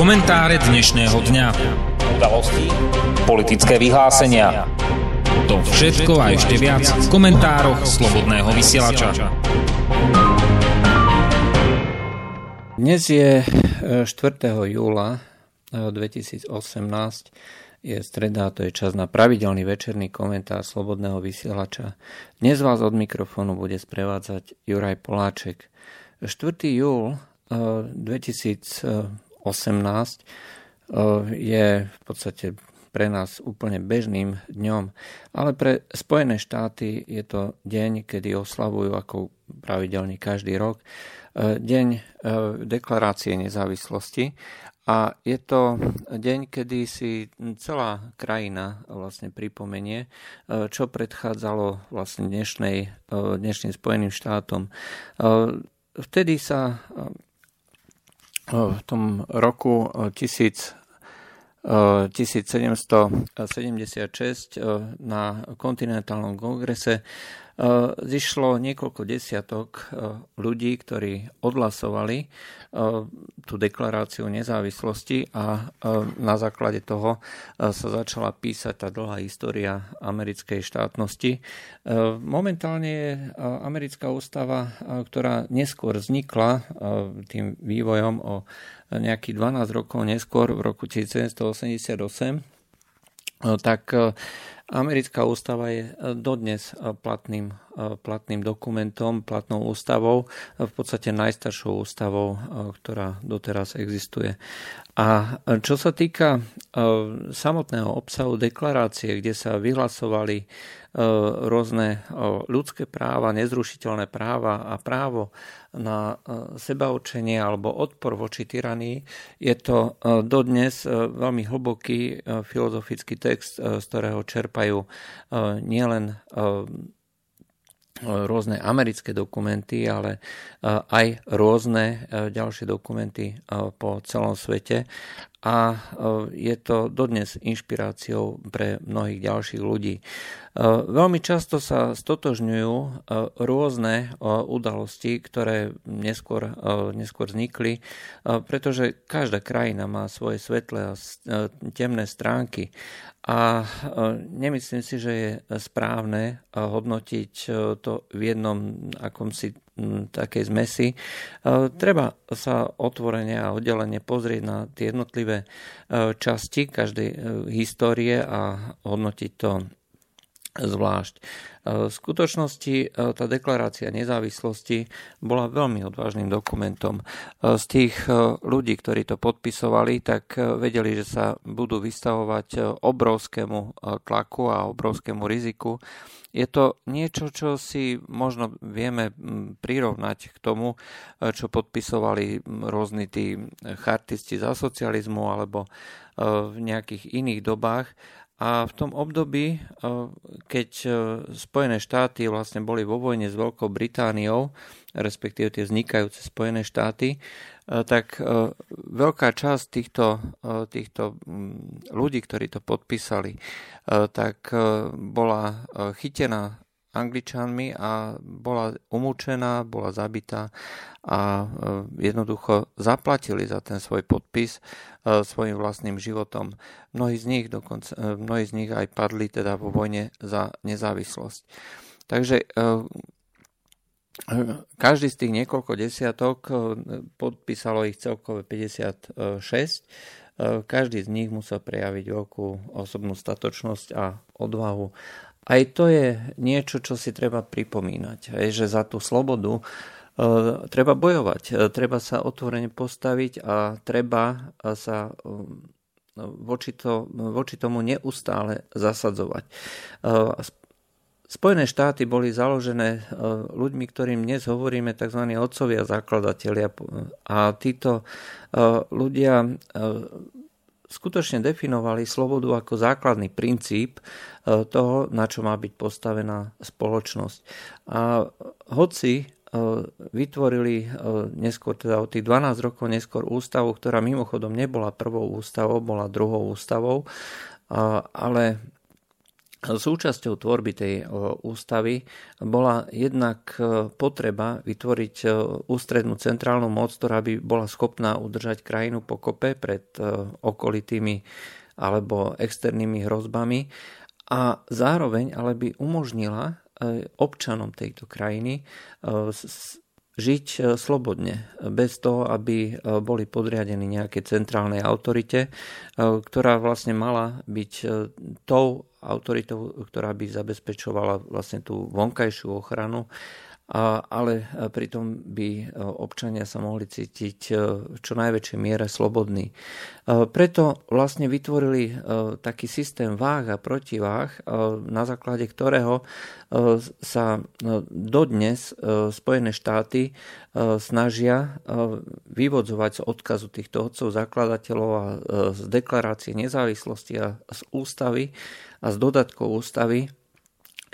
Komentáre dnešného dňa. Udalosti, politické vyhlásenia. To všetko a ešte viac v komentároch Slobodného vysielača. Dnes je 4. E, júla 2018 e, je streda, to je čas na pravidelný večerný komentár Slobodného vysielača. Dnes vás od mikrofónu bude sprevádzať Juraj Poláček. 4. júl 2018 18 je v podstate pre nás úplne bežným dňom, ale pre Spojené štáty je to deň, kedy oslavujú ako pravidelne každý rok deň deklarácie nezávislosti a je to deň, kedy si celá krajina vlastne pripomenie, čo predchádzalo vlastne dnešnej, dnešným Spojeným štátom. Vtedy sa v tom roku 1000 1776 na kontinentálnom kongrese zišlo niekoľko desiatok ľudí, ktorí odhlasovali tú deklaráciu nezávislosti a na základe toho sa začala písať tá dlhá história americkej štátnosti. Momentálne je americká ústava, ktorá neskôr vznikla tým vývojom o nejakých 12 rokov neskôr, v roku 1788, tak Americká ústava je e, dodnes e, platným, e, platným dokumentom, platnou ústavou, v podstate najstaršou ústavou, ktorá doteraz existuje. A čo sa týka samotného obsahu deklarácie, kde sa vyhlasovali rôzne ľudské práva, nezrušiteľné práva a právo na sebaočenie alebo odpor voči tyranii, je to dodnes veľmi hlboký filozofický text, z ktorého čerpajú nielen rôzne americké dokumenty, ale aj rôzne ďalšie dokumenty po celom svete a je to dodnes inšpiráciou pre mnohých ďalších ľudí. Veľmi často sa stotožňujú rôzne udalosti, ktoré neskôr, neskôr vznikli, pretože každá krajina má svoje svetlé a temné stránky a nemyslím si, že je správne hodnotiť to v jednom akomsi takej zmesi. Treba sa otvorene a oddelenie pozrieť na tie jednotlivé časti každej histórie a hodnotiť to zvlášť. V skutočnosti tá deklarácia nezávislosti bola veľmi odvážnym dokumentom. Z tých ľudí, ktorí to podpisovali, tak vedeli, že sa budú vystavovať obrovskému tlaku a obrovskému riziku je to niečo, čo si možno vieme prirovnať k tomu, e, čo podpisovali rôzni tí chartisti za socializmu alebo e, v nejakých iných dobách. A v tom období, e, keď Spojené štáty vlastne boli vo vojne s Veľkou Britániou, respektíve tie vznikajúce Spojené štáty, E, tak e, veľká časť týchto, e, týchto ľudí, ktorí to podpísali, tak bola chytená Angličanmi a bola umúčená, bola zabitá a jednoducho zaplatili za ten svoj podpis svojim vlastným životom. Mnohí z nich dokonca, mnohí z nich aj padli teda vo vojne za nezávislosť. Takže každý z tých niekoľko desiatok podpísalo ich celkové 56. Eh, každý z nich musel prejaviť veľkú osobnú statočnosť a odvahu. Aj to je niečo, čo si treba pripomínať, že za tú slobodu eh, treba bojovať, treba sa otvorene postaviť a treba sa voči, to, voči tomu neustále zasadzovať. Spojené štáty boli založené e, ľuďmi, ktorým dnes hovoríme tzv. otcovia zakladatelia a títo e, ľudia e, skutočne definovali slobodu ako základný princíp toho, na čo má byť postavená spoločnosť. A hoci vytvorili neskôr, teda od tých 12 rokov neskôr ústavu, ktorá mimochodom nebola prvou ústavou, bola druhou ústavou, ale Súčasťou tvorby tej ústavy bola jednak potreba vytvoriť ústrednú centrálnu moc, ktorá by bola schopná udržať krajinu pokope pred okolitými alebo externými hrozbami a zároveň ale by umožnila občanom tejto krajiny žiť e, slobodne, bez toho, aby e, boli podriadení nejakej centrálnej autorite, e, ktorá vlastne mala byť tou autoritou, ktorá by zabezpečovala vlastne tú vonkajšiu ochranu ale pritom by občania sa mohli cítiť v čo najväčšej miere slobodní. Preto vlastne vytvorili taký systém váh a protiváh, na základe ktorého sa dodnes Spojené štáty snažia vyvodzovať z odkazu týchto otcov zakladateľov a z deklarácie nezávislosti a z ústavy a z dodatkov ústavy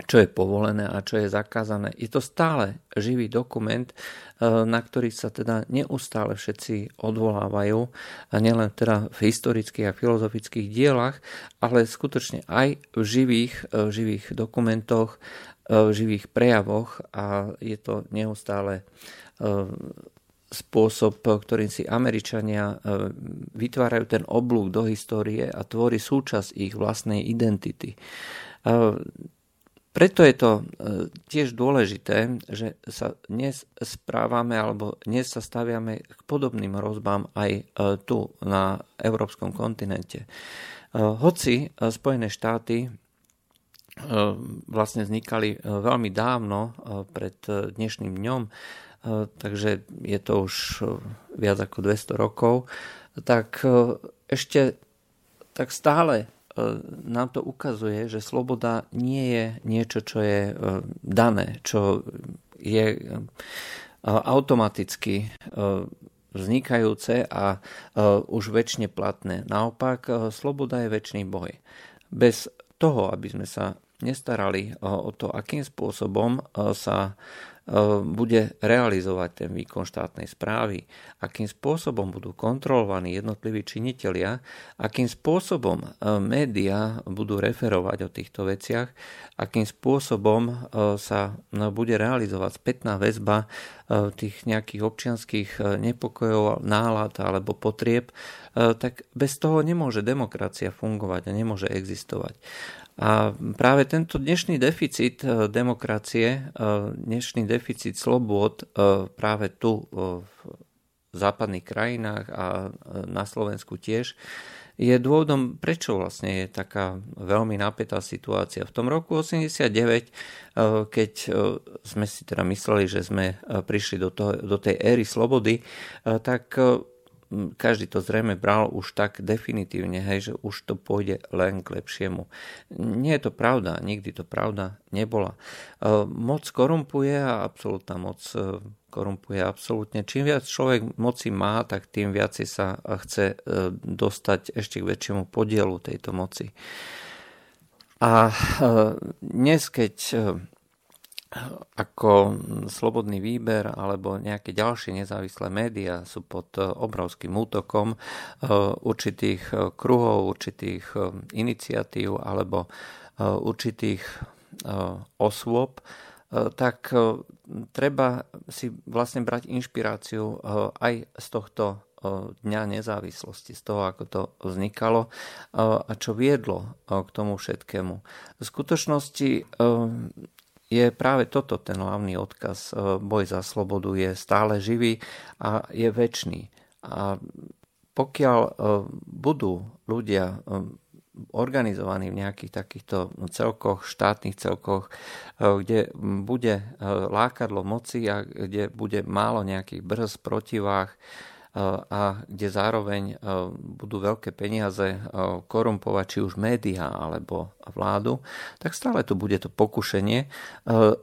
čo je povolené a čo je zakázané. Je to stále živý dokument, eh, na ktorý sa teda neustále všetci odvolávajú, a nielen teda v historických a filozofických dielach, ale skutočne aj v živých, v eh, živých dokumentoch, eh, v živých prejavoch a je to neustále spôsob, ktorým si Američania vytvárajú ten oblúk do histórie a tvorí súčasť ich vlastnej identity. Preto je to e, tiež dôležité, že sa dnes správame alebo dnes sa staviame k podobným hrozbám aj e, tu na európskom kontinente. E, hoci Spojené štáty vlastne vznikali veľmi dávno pred dnešným dňom, takže je to už viac ako 200 rokov, tak ešte tak stále nám to ukazuje, že sloboda nie je niečo, čo je e, dané, čo je e, automaticky vznikajúce a už väčšine platné. Naopak, sloboda je väčší boj. Bez toho, aby sme sa nestarali o to, akým spôsobom sa bude realizovať ten výkon štátnej správy, akým spôsobom budú kontrolovaní jednotliví činitelia, akým spôsobom e, médiá budú referovať o týchto veciach, akým spôsobom e, sa bude realizovať spätná väzba e, tých nejakých občianských nepokojov, nálad alebo potrieb, tak bez toho nemôže demokracia fungovať a nemôže existovať. A práve tento dnešný deficit e, demokracie, e, dnešný deficit slobôd e, práve tu v západných krajinách a na Slovensku tiež, je dôvodom, prečo vlastne je taká veľmi napätá situácia. V tom roku 89, keď sme si teda mysleli, že sme prišli do, toho, do tej éry slobody, tak každý to zrejme bral už tak definitívne, hej, že už to pôjde len k lepšiemu. Nie je to pravda, nikdy to pravda nebola. E, moc korumpuje a absolútna moc e, korumpuje absolútne. Čím viac človek moci má, tak tým viac sa chce e, dostať ešte k väčšiemu podielu tejto moci. A dnes, keď ako slobodný výber alebo nejaké ďalšie nezávislé médiá sú pod obrovským útokom e, určitých e, kruhov, určitých e, iniciatív alebo určitých osôb, tak treba si vlastne brať inšpiráciu aj z tohto Dňa nezávislosti, z toho, ako to vznikalo a čo viedlo k tomu všetkému. V skutočnosti je práve toto ten hlavný odkaz. E, boj za slobodu je stále živý a je väčší. A pokiaľ e, budú ľudia e, organizovaní v nejakých takýchto celkoch, štátnych celkoch, kde bude lákadlo moci a kde bude málo nejakých brz protivách, a kde zároveň budú veľké peniaze korumpovať či už médiá alebo vládu, tak stále tu bude to pokušenie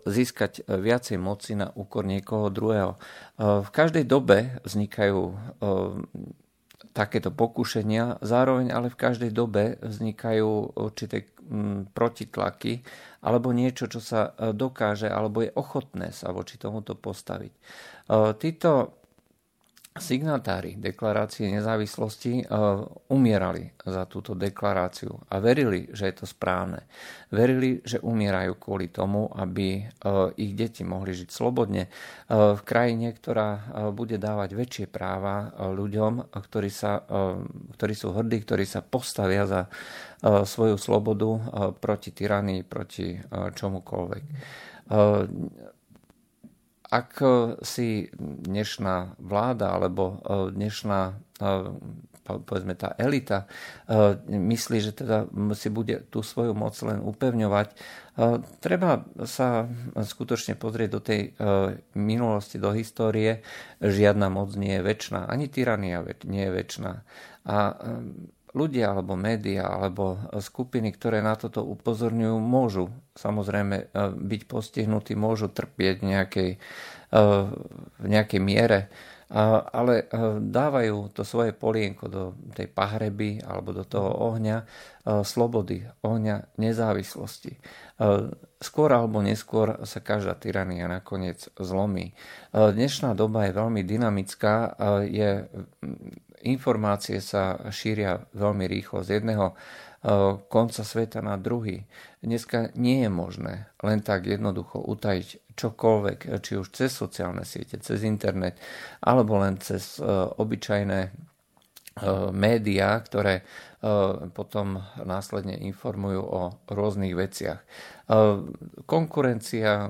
získať viacej moci na úkor niekoho druhého. V každej dobe vznikajú takéto pokušenia, zároveň ale v každej dobe vznikajú určité protitlaky alebo niečo, čo sa dokáže alebo je ochotné sa voči tomuto postaviť. Títo signatári deklarácie nezávislosti e, umierali za túto deklaráciu a verili, že je to správne. Verili, že umierajú kvôli tomu, aby e, ich deti mohli žiť slobodne e, v krajine, ktorá bude dávať väčšie práva ľuďom, ktorí, sa, ktorí sú hrdí, ktorí sa postavia za svoju slobodu proti tyranii, proti čomukoľvek ak e, si dnešná vláda alebo e, dnešná e, povedzme tá elita myslí, že teda si bude tú svoju moc len upevňovať, treba sa skutočne pozrieť do tej minulosti, do histórie. Žiadna moc nie je väčšiná, ani tyrania nie je väčšiná. A ľudia alebo média alebo skupiny, ktoré na toto upozorňujú, môžu samozrejme e, byť postihnutí, môžu trpieť nejakej, e, v nejakej miere, ale e, dávajú to svoje polienko do tej pahreby alebo do toho ohňa slobody, ohňa nezávislosti. Skôr alebo neskôr sa každá tyrania nakoniec zlomí. Dnešná doba je veľmi dynamická, je informácie sa šíria veľmi rýchlo z jedného eh, konca sveta na druhý. Dneska nie je možné len tak jednoducho utajiť čokoľvek, či už cez sociálne siete, cez internet, alebo len cez eh, obyčajné eh, médiá, ktoré potom následne informujú o rôznych veciach. Konkurencia,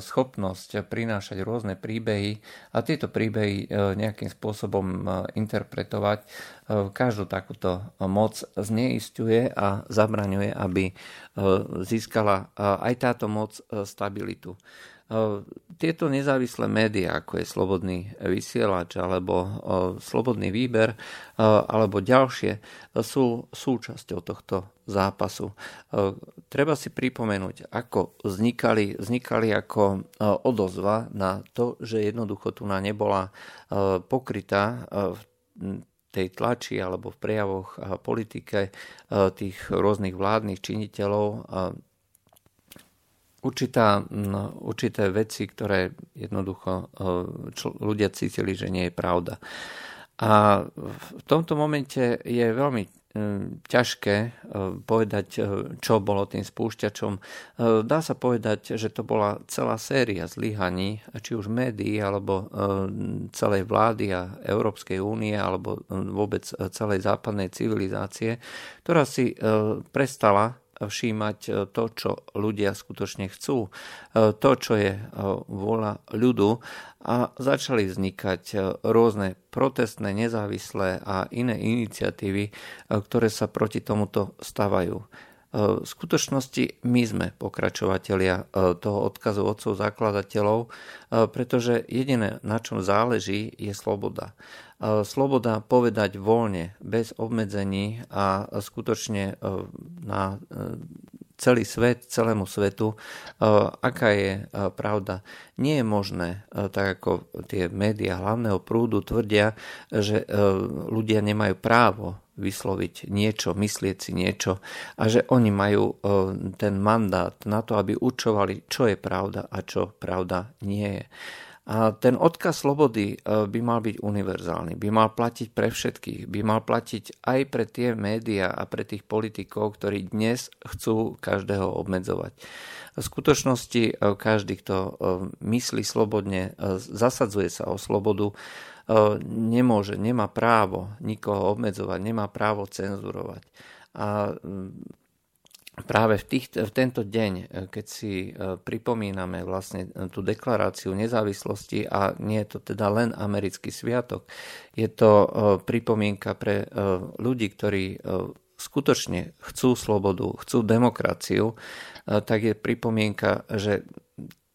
schopnosť prinášať rôzne príbehy a tieto príbehy nejakým spôsobom interpretovať každú takúto moc zneistuje a zabraňuje, aby získala aj táto moc stabilitu. Tieto nezávislé médiá, ako je Slobodný vysielač alebo Slobodný výber alebo ďalšie, sú súčasťou tohto zápasu. Treba si pripomenúť, ako vznikali, vznikali ako odozva na to, že jednoducho tu nebola pokrytá v tej tlači alebo v prejavoch a politike tých rôznych vládnych činiteľov určitá, no, určité veci, ktoré jednoducho e, čl- ľudia cítili, že nie je pravda. A v tomto momente je veľmi e, ťažké e, povedať, čo bolo tým spúšťačom. Dá sa povedať, že to bola celá séria zlyhaní, či už médií, alebo celej vlády a Európskej únie, alebo vôbec celej západnej civilizácie, ktorá si prestala všímať e, to, čo ľudia skutočne chcú, e, to, čo je e, vôľa ľudu a začali vznikať rôzne protestné, nezávislé a iné iniciatívy, ktoré sa proti tomuto stavajú. V skutočnosti my sme pokračovatelia toho odkazu otcov zakladateľov, pretože jediné, na čom záleží, je sloboda. E, sloboda povedať voľne, bez obmedzení a skutočne e, na e, celý svet, celému svetu, aká je pravda. Nie je možné, tak ako tie médiá hlavného prúdu tvrdia, že ľudia nemajú právo vysloviť niečo, myslieť si niečo a že oni majú ten mandát na to, aby učovali, čo je pravda a čo pravda nie je. A ten odkaz slobody e, by mal byť univerzálny, by mal platiť pre všetkých, by mal platiť aj pre tie médiá a pre tých politikov, ktorí dnes chcú každého obmedzovať. V skutočnosti e, každý, kto e, myslí slobodne, zasadzuje sa o slobodu, nemôže, nemá právo nikoho obmedzovať, nemá právo cenzurovať. A práve v, tých, v tento deň, e, keď si e, pripomíname vlastne e, tú deklaráciu nezávislosti a nie je to teda len americký sviatok, je to pripomienka pre ľudí, ktorí skutočne chcú slobodu, chcú demokraciu, tak je pripomienka, že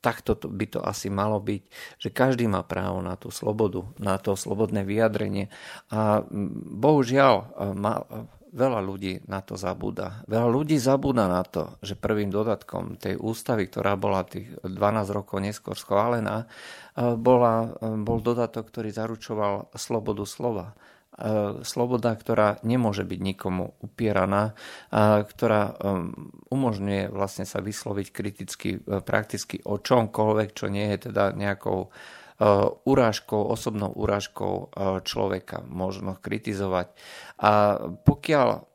takto by to asi malo byť, že každý má právo na tú slobodu, na to slobodné vyjadrenie. A bohužiaľ, Veľa ľudí na to zabúda. Veľa ľudí zabúda na to, že prvým dodatkom tej ústavy, ktorá bola tých 12 rokov neskôr schválená, e, bola, e, bol dodatok, ktorý zaručoval slobodu slova. E, sloboda, ktorá nemôže byť nikomu upieraná, ktorá umožňuje vlastne sa vysloviť kriticky prakticky o čomkoľvek, čo nie je teda nejakou urážkou, osobnou urážkou človeka možno kritizovať. A pokiaľ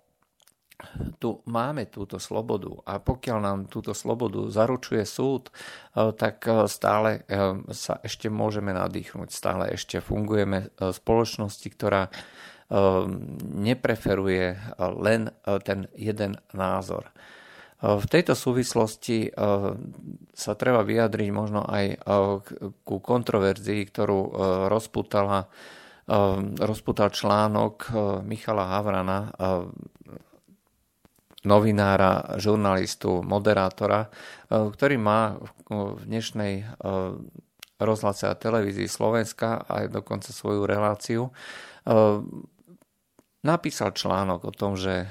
tu máme túto slobodu a pokiaľ nám túto slobodu zaručuje súd, eh, tak eh, stále eh, sa ešte môžeme nadýchnuť, stále ešte fungujeme v spoločnosti, ktorá nepreferuje len ten jeden názor. V tejto súvislosti sa treba vyjadriť možno aj ku kontroverzii, ktorú rozputala, rozputal článok Michala Havrana novinára, žurnalistu, moderátora, e, ktorý má v dnešnej e, rozhlase a televízii Slovenska aj dokonca svoju reláciu, e, napísal článok o tom, že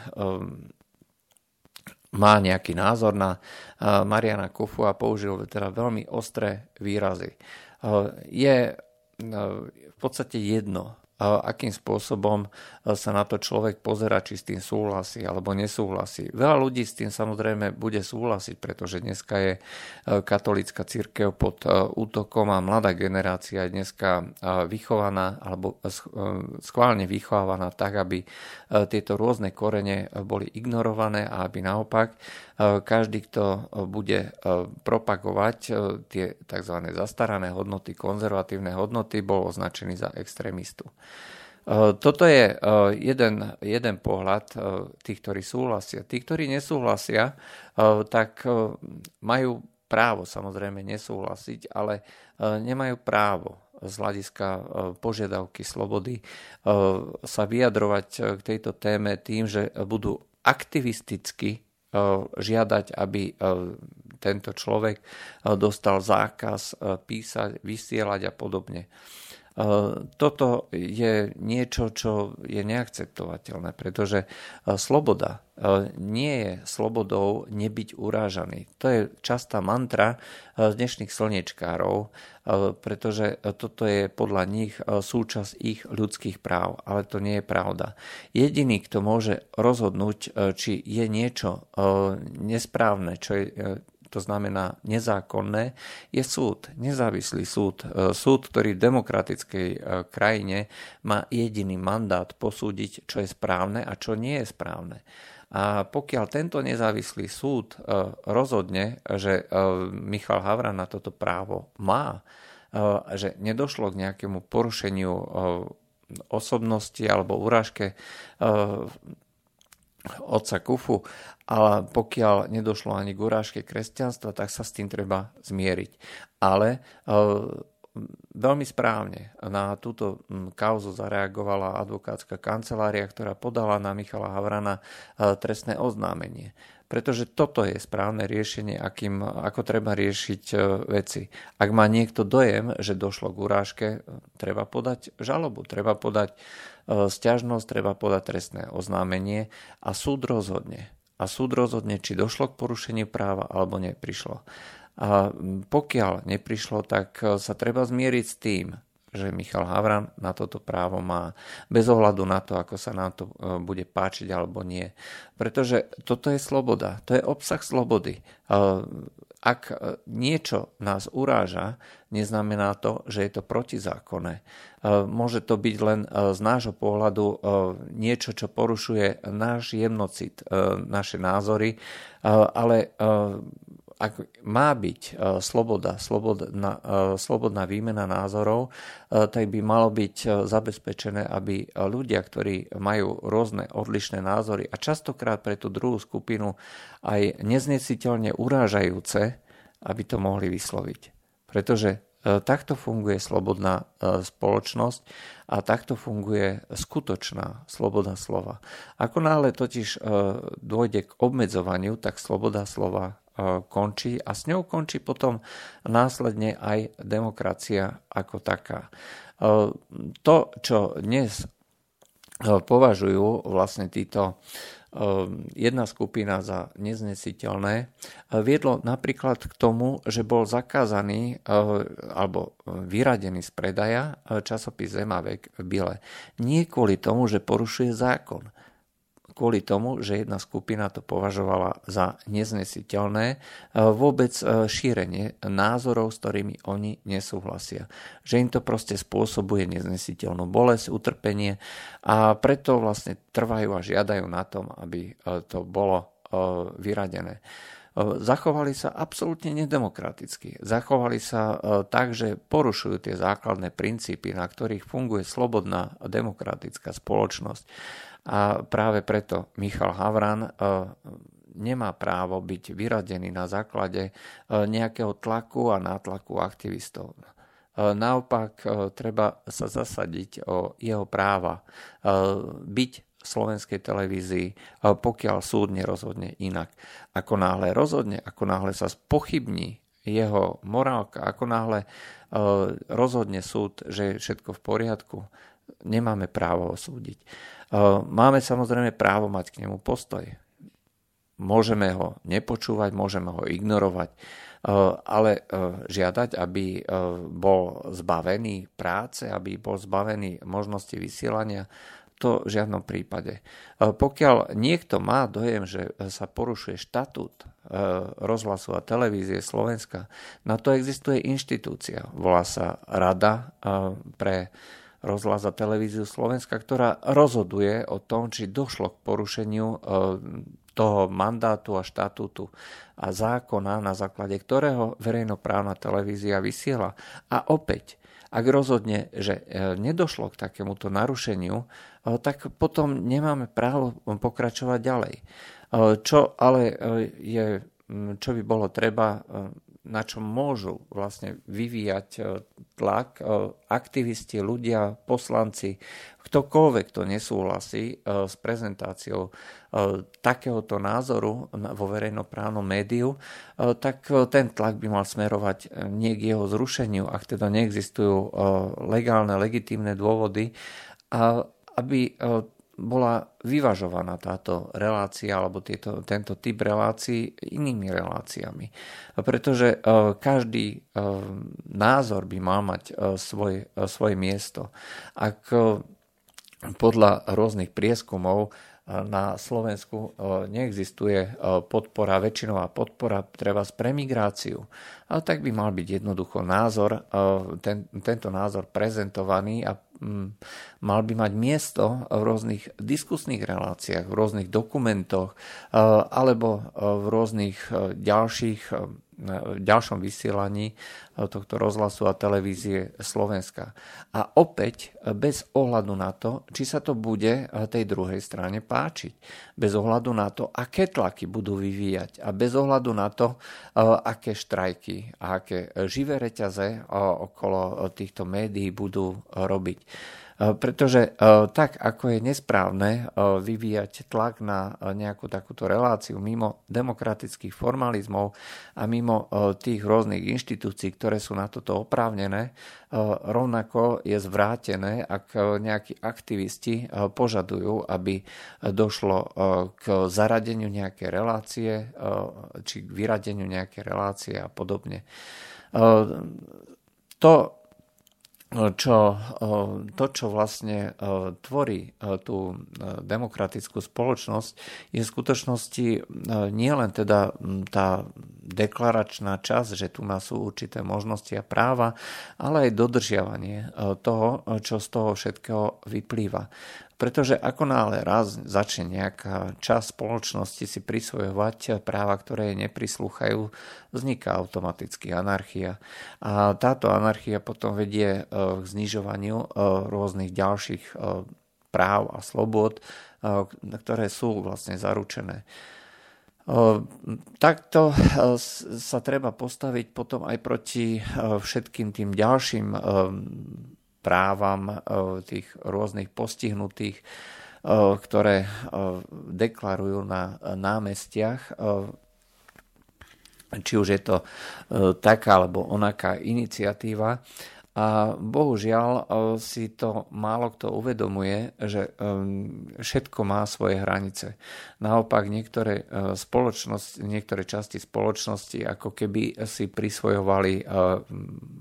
má nejaký názor na Mariana Kufu a použil teda veľmi ostré výrazy. Je v podstate jedno, akým spôsobom e, sa na to človek pozera, či s tým súhlasí alebo nesúhlasí. Veľa ľudí s tým samozrejme bude súhlasiť, pretože dneska je e, katolická církev pod e, útokom a mladá generácia je dneska vychovaná alebo schválne vychovávaná tak, aby tieto rôzne korene boli ignorované a aby naopak každý, kto bude propagovať tie tzv. zastarané hodnoty, konzervatívne hodnoty, bol označený za extrémistu. Toto je jeden, jeden pohľad tých, ktorí súhlasia. Tí, ktorí nesúhlasia, tak majú právo samozrejme nesúhlasiť, ale nemajú právo z hľadiska požiadavky slobody sa vyjadrovať k tejto téme tým, že budú aktivisticky žiadať, aby tento človek dostal zákaz písať, vysielať a podobne. Toto je niečo, čo je neakceptovateľné, pretože sloboda nie je slobodou nebyť urážaný. To je častá mantra dnešných slniečkárov, pretože toto je podľa nich súčasť ich ľudských práv, ale to nie je pravda. Jediný, kto môže rozhodnúť, či je niečo nesprávne, čo je to znamená nezákonné, je súd, nezávislý súd. E, súd, ktorý v demokratickej e, krajine má jediný mandát posúdiť, čo je správne a čo nie je správne. A pokiaľ tento nezávislý súd e, rozhodne, že Michal Havran na toto právo má, že nedošlo k nejakému porušeniu osobnosti alebo urážke otca Kufu, ale pokiaľ nedošlo ani k urážke kresťanstva, tak sa s tým treba zmieriť. Ale e, veľmi správne na túto kauzu zareagovala advokátska kancelária, ktorá podala na Michala Havrana e, trestné oznámenie. Pretože toto je správne riešenie, akým, ako treba riešiť e, veci. Ak má niekto dojem, že došlo k urážke, treba podať žalobu, treba podať sťažnosť, treba podať trestné oznámenie a súd rozhodne. A súd rozhodne, či došlo k porušeniu práva alebo neprišlo. A pokiaľ neprišlo, tak e, sa treba zmieriť s tým, že Michal Havran na toto právo má, bez ohľadu na to, ako sa nám to e, bude páčiť alebo nie. Pretože toto je sloboda, to je obsah slobody. E, ak niečo nás uráža, neznamená to, že je to protizákonné. E, môže to byť len z nášho pohľadu niečo, čo porušuje náš jemnocit, naše názory, ale ak má byť e, sloboda, slobodná, e, slobodná výmena názorov, e, tak by malo byť zabezpečené, aby ľudia, ktorí majú rôzne odlišné názory a častokrát pre tú druhú skupinu aj neznesiteľne urážajúce, aby to mohli vysloviť. Pretože takto funguje slobodná spoločnosť a takto funguje skutočná sloboda slova. Ako náhle totiž dôjde k obmedzovaniu, tak sloboda slova končí a s ňou končí potom následne aj demokracia ako taká. E, to, čo dnes e, považujú vlastne títo jedna skupina za neznesiteľné, viedlo napríklad k tomu, že bol zakázaný alebo vyradený z predaja časopis Zemavek v Bile. Nie kvôli tomu, že porušuje zákon, kvôli tomu, že jedna skupina to považovala za neznesiteľné vôbec šírenie názorov, s ktorými oni nesúhlasia. Že im to proste spôsobuje neznesiteľnú bolesť, utrpenie a preto vlastne trvajú a žiadajú na tom, aby to bolo vyradené zachovali sa absolútne nedemokraticky. Zachovali sa tak, že porušujú tie základné princípy, na ktorých funguje slobodná demokratická spoločnosť. A práve preto Michal Havran nemá právo byť vyradený na základe nejakého tlaku a nátlaku aktivistov. Naopak treba sa zasadiť o jeho práva byť slovenskej televízii, pokiaľ súd nerozhodne inak. Ako náhle rozhodne, ako náhle sa spochybní jeho morálka, ako náhle e, rozhodne súd, že je všetko v poriadku, nemáme právo osúdiť. E, máme samozrejme právo mať k nemu postoj. Môžeme ho nepočúvať, môžeme ho ignorovať, e, ale žiadať, aby bol zbavený práce, aby bol zbavený možnosti vysielania, to v žiadnom prípade. Pokiaľ niekto má dojem, že sa porušuje štatút rozhlasu a televízie Slovenska, na to existuje inštitúcia. Volá sa Rada pre rozhlas a televíziu Slovenska, ktorá rozhoduje o tom, či došlo k porušeniu toho mandátu a štatútu a zákona, na základe ktorého verejnoprávna televízia vysiela. A opäť, ak rozhodne, že nedošlo k takémuto narušeniu, tak potom nemáme právo pokračovať ďalej. Čo ale e, je, čo by bolo treba, e, na čo môžu vlastne vyvíjať e, tlak aktivisti, ľudia, poslanci, ktokoľvek to nesúhlasí s prezentáciou takéhoto názoru vo verejnoprávnom médiu, tak ten tlak by mal smerovať nie k jeho zrušeniu, ak teda neexistujú legálne, legitímne dôvody, aby e, bola vyvažovaná táto relácia alebo tieto, tento typ relácií inými reláciami. Pretože e, každý e, názor by mal mať svoj, svoje miesto. Ak podľa rôznych prieskumov na Slovensku neexistuje podpora, väčšinová podpora treba pre migráciu. Ale tak by mal byť jednoducho názor, ten, tento názor prezentovaný a mal by mať miesto v rôznych diskusných reláciách, v rôznych dokumentoch eh, alebo eh, v rôznych eh, ďalších v ďalšom vysielaní tohto rozhlasu a televízie Slovenska. A opäť bez ohľadu na to, či sa to bude tej druhej strane páčiť. Bez ohľadu na to, aké tlaky budú vyvíjať a bez ohľadu na to, aké štrajky a aké živé reťaze okolo týchto médií budú robiť. E, pretože e, tak, ako je nesprávne e, vyvíjať tlak na nejakú takúto reláciu mimo demokratických formalizmov a mimo tých rôznych inštitúcií, ktoré sú na toto oprávnené, rovnako je zvrátené, ak nejakí aktivisti požadujú, aby došlo k zaradeniu nejaké relácie či k vyradeniu nejaké relácie a podobne. To čo, to, čo vlastne tvorí tú demokratickú spoločnosť, je v skutočnosti nie len teda tá deklaračná časť, že tu nás sú určité možnosti a práva, ale aj dodržiavanie toho, čo z toho všetkého vyplýva. Pretože ako náhle raz začne nejaká časť spoločnosti si prisvojovať práva, ktoré jej neprislúchajú, vzniká automaticky anarchia. A táto anarchia potom vedie e, k znižovaniu e, rôznych ďalších e, práv a slobod, ktoré sú vlastne zaručené. Takto sa treba postaviť potom aj proti všetkým tým ďalším právam eh, tých rôznych postihnutých, eh, ktoré eh, deklarujú na námestiach, či už je to taká alebo onaká iniciatíva. A bohužiaľ si to málo kto uvedomuje, že všetko má svoje hranice. Naopak niektoré, spoločnosti, niektoré časti spoločnosti ako keby si prisvojovali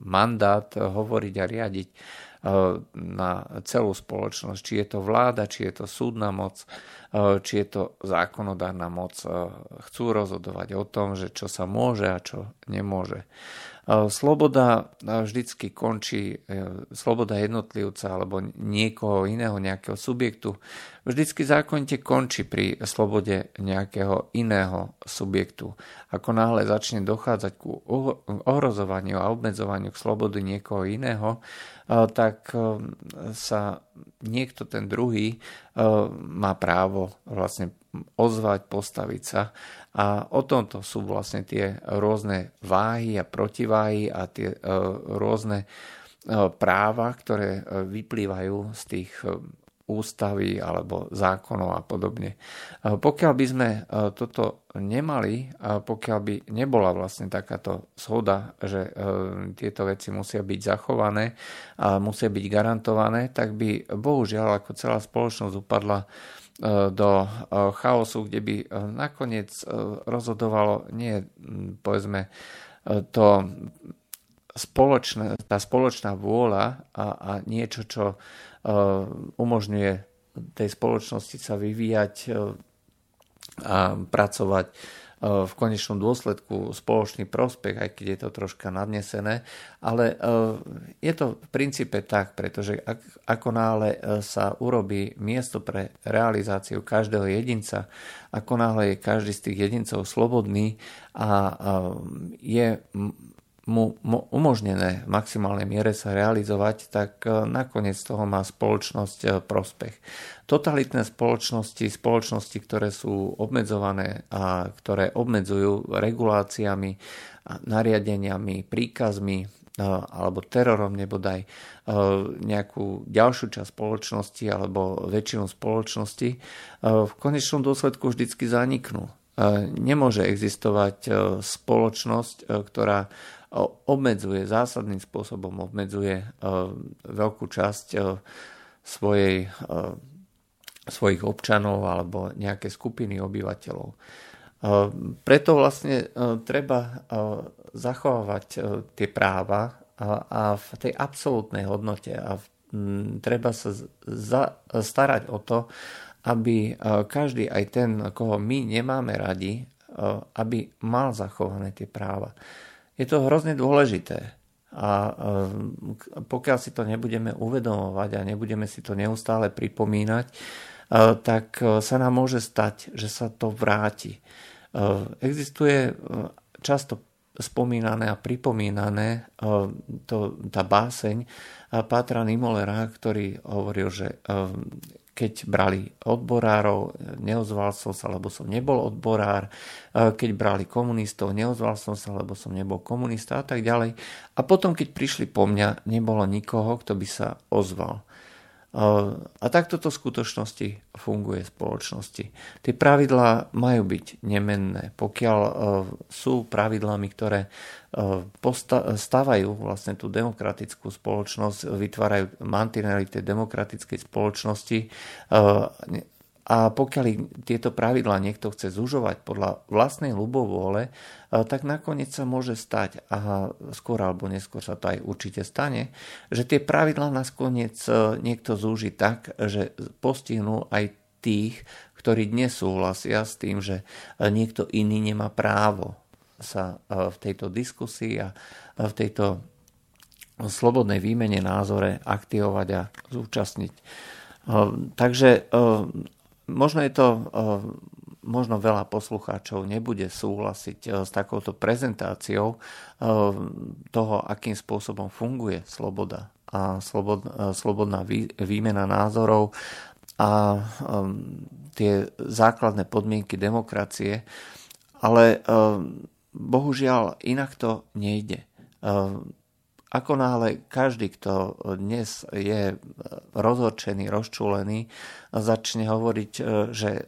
mandát hovoriť a riadiť na celú spoločnosť. Či je to vláda, či je to súdna moc, či je to zákonodárna moc. Chcú rozhodovať o tom, že čo sa môže a čo nemôže. Sloboda vždycky končí, sloboda jednotlivca alebo niekoho iného, nejakého subjektu, vždycky zákonite končí pri slobode nejakého iného subjektu. Ako náhle začne dochádzať ku ohrozovaniu a obmedzovaniu k slobody niekoho iného, tak sa niekto ten druhý má právo vlastne ozvať, postaviť sa. A o tomto sú vlastne tie rôzne váhy a protiváhy a tie rôzne práva, ktoré vyplývajú z tých ústavy alebo zákonov a podobne. Pokiaľ by sme e, toto nemali, pokiaľ by nebola vlastne takáto shoda, že e, tieto veci musia byť zachované a musia byť garantované, tak by bohužiaľ ako celá spoločnosť upadla e, do chaosu, kde by nakoniec rozhodovalo nie povedzme to spoločné, tá spoločná vôľa a, a niečo, čo umožňuje tej spoločnosti sa vyvíjať eh, a pracovať eh, v konečnom dôsledku spoločný prospech, aj keď je to troška nadnesené, ale je to v princípe tak, pretože ak, ako náhle sa urobí miesto pre realizáciu každého jedinca, ako náhle je každý z tých jedincov slobodný a je mu umožnené v maximálnej miere sa realizovať, tak e, nakoniec toho má spoločnosť e, prospech. Totalitné spoločnosti, spoločnosti, ktoré sú obmedzované a ktoré obmedzujú reguláciami, nariadeniami, príkazmi e, alebo terorom nebodaj nejakú ďalšiu časť spoločnosti alebo väčšinu spoločnosti, v konečnom dôsledku vždycky zaniknú. Nemôže existovať spoločnosť, ktorá obmedzuje, zásadným spôsobom obmedzuje e, veľkú časť e, svojej, e, svojich občanov alebo nejaké skupiny obyvateľov. Preto vlastne treba zachovávať tie práva a v tej absolútnej hodnote a treba sa starať o to, aby každý, aj ten, koho my nemáme radi, aby mal zachované tie práva je to hrozne dôležité. A pokiaľ si to nebudeme uvedomovať a nebudeme si to neustále pripomínať, tak sa nám môže stať, že sa to vráti. Existuje často spomínané a pripomínané to, tá báseň Pátra Nimolera, ktorý hovoril, že keď brali odborárov, neozval som sa, lebo som nebol odborár, keď brali komunistov, neozval som sa, lebo som nebol komunista a tak ďalej. A potom, keď prišli po mňa, nebolo nikoho, kto by sa ozval. A takto to v skutočnosti funguje v spoločnosti. Tie pravidlá majú byť nemenné. Pokiaľ e, sú pravidlami, ktoré e, stávajú vlastne tú demokratickú spoločnosť, vytvárajú mantinely tej demokratickej spoločnosti, e, a pokiaľ tieto pravidlá niekto chce zužovať podľa vlastnej ľubovôle, tak nakoniec sa môže stať, a skôr alebo neskôr sa to aj určite stane, že tie pravidlá nakoniec niekto zúži tak, že postihnú aj tých, ktorí dnes súhlasia s tým, že niekto iný nemá právo sa v tejto diskusii a v tejto slobodnej výmene názore aktivovať a zúčastniť. Takže Možno je to, možno veľa poslucháčov nebude súhlasiť s takouto prezentáciou toho, akým spôsobom funguje sloboda a slobodná výmena názorov a tie základné podmienky demokracie, ale bohužiaľ inak to nejde. Ako náhle každý, kto dnes je rozhorčený, rozčúlený, začne hovoriť, e, že e,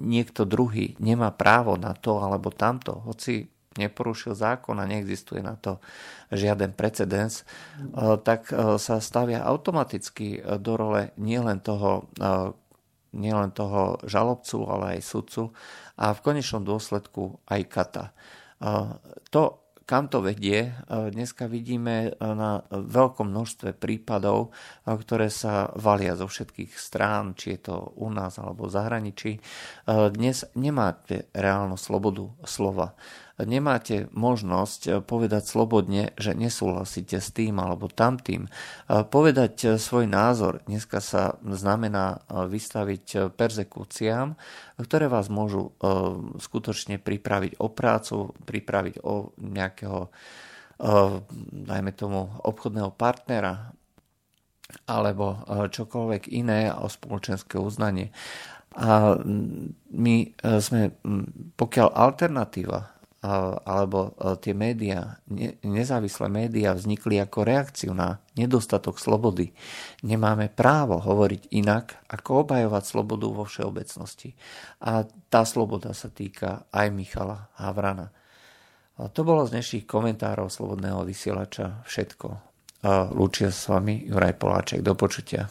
niekto druhý nemá právo na to alebo tamto, hoci neporušil zákon a neexistuje na to žiaden precedens, e, tak sa stavia automaticky do role nielen toho, nielen toho žalobcu, ale aj sudcu a v konečnom dôsledku aj kata. To, kam to vedie? Dneska vidíme na veľkom množstve prípadov, ktoré sa valia zo všetkých strán, či je to u nás alebo v zahraničí. Dnes nemáte reálnu slobodu slova nemáte možnosť eh, povedať slobodne, že nesúhlasíte s tým alebo tamtým. Eh, povedať eh, svoj názor dneska sa znamená vystaviť persekúciám, ktoré vás môžu skutočne pripraviť o prácu, pripraviť o nejakého, dajme tomu, obchodného partnera alebo čokoľvek iné o spoločenské uznanie. A my sme, pokiaľ alternatíva alebo e, tie médiá, nezávislé médiá vznikli ako reakciu na nedostatok slobody. Nemáme právo hovoriť inak, ako obhajovať slobodu vo všeobecnosti. A tá sloboda sa týka aj Michala Havrana. To bolo z dnešných komentárov Slobodného vysielača všetko. Lúčia s vami Juraj Poláček. Do počutia.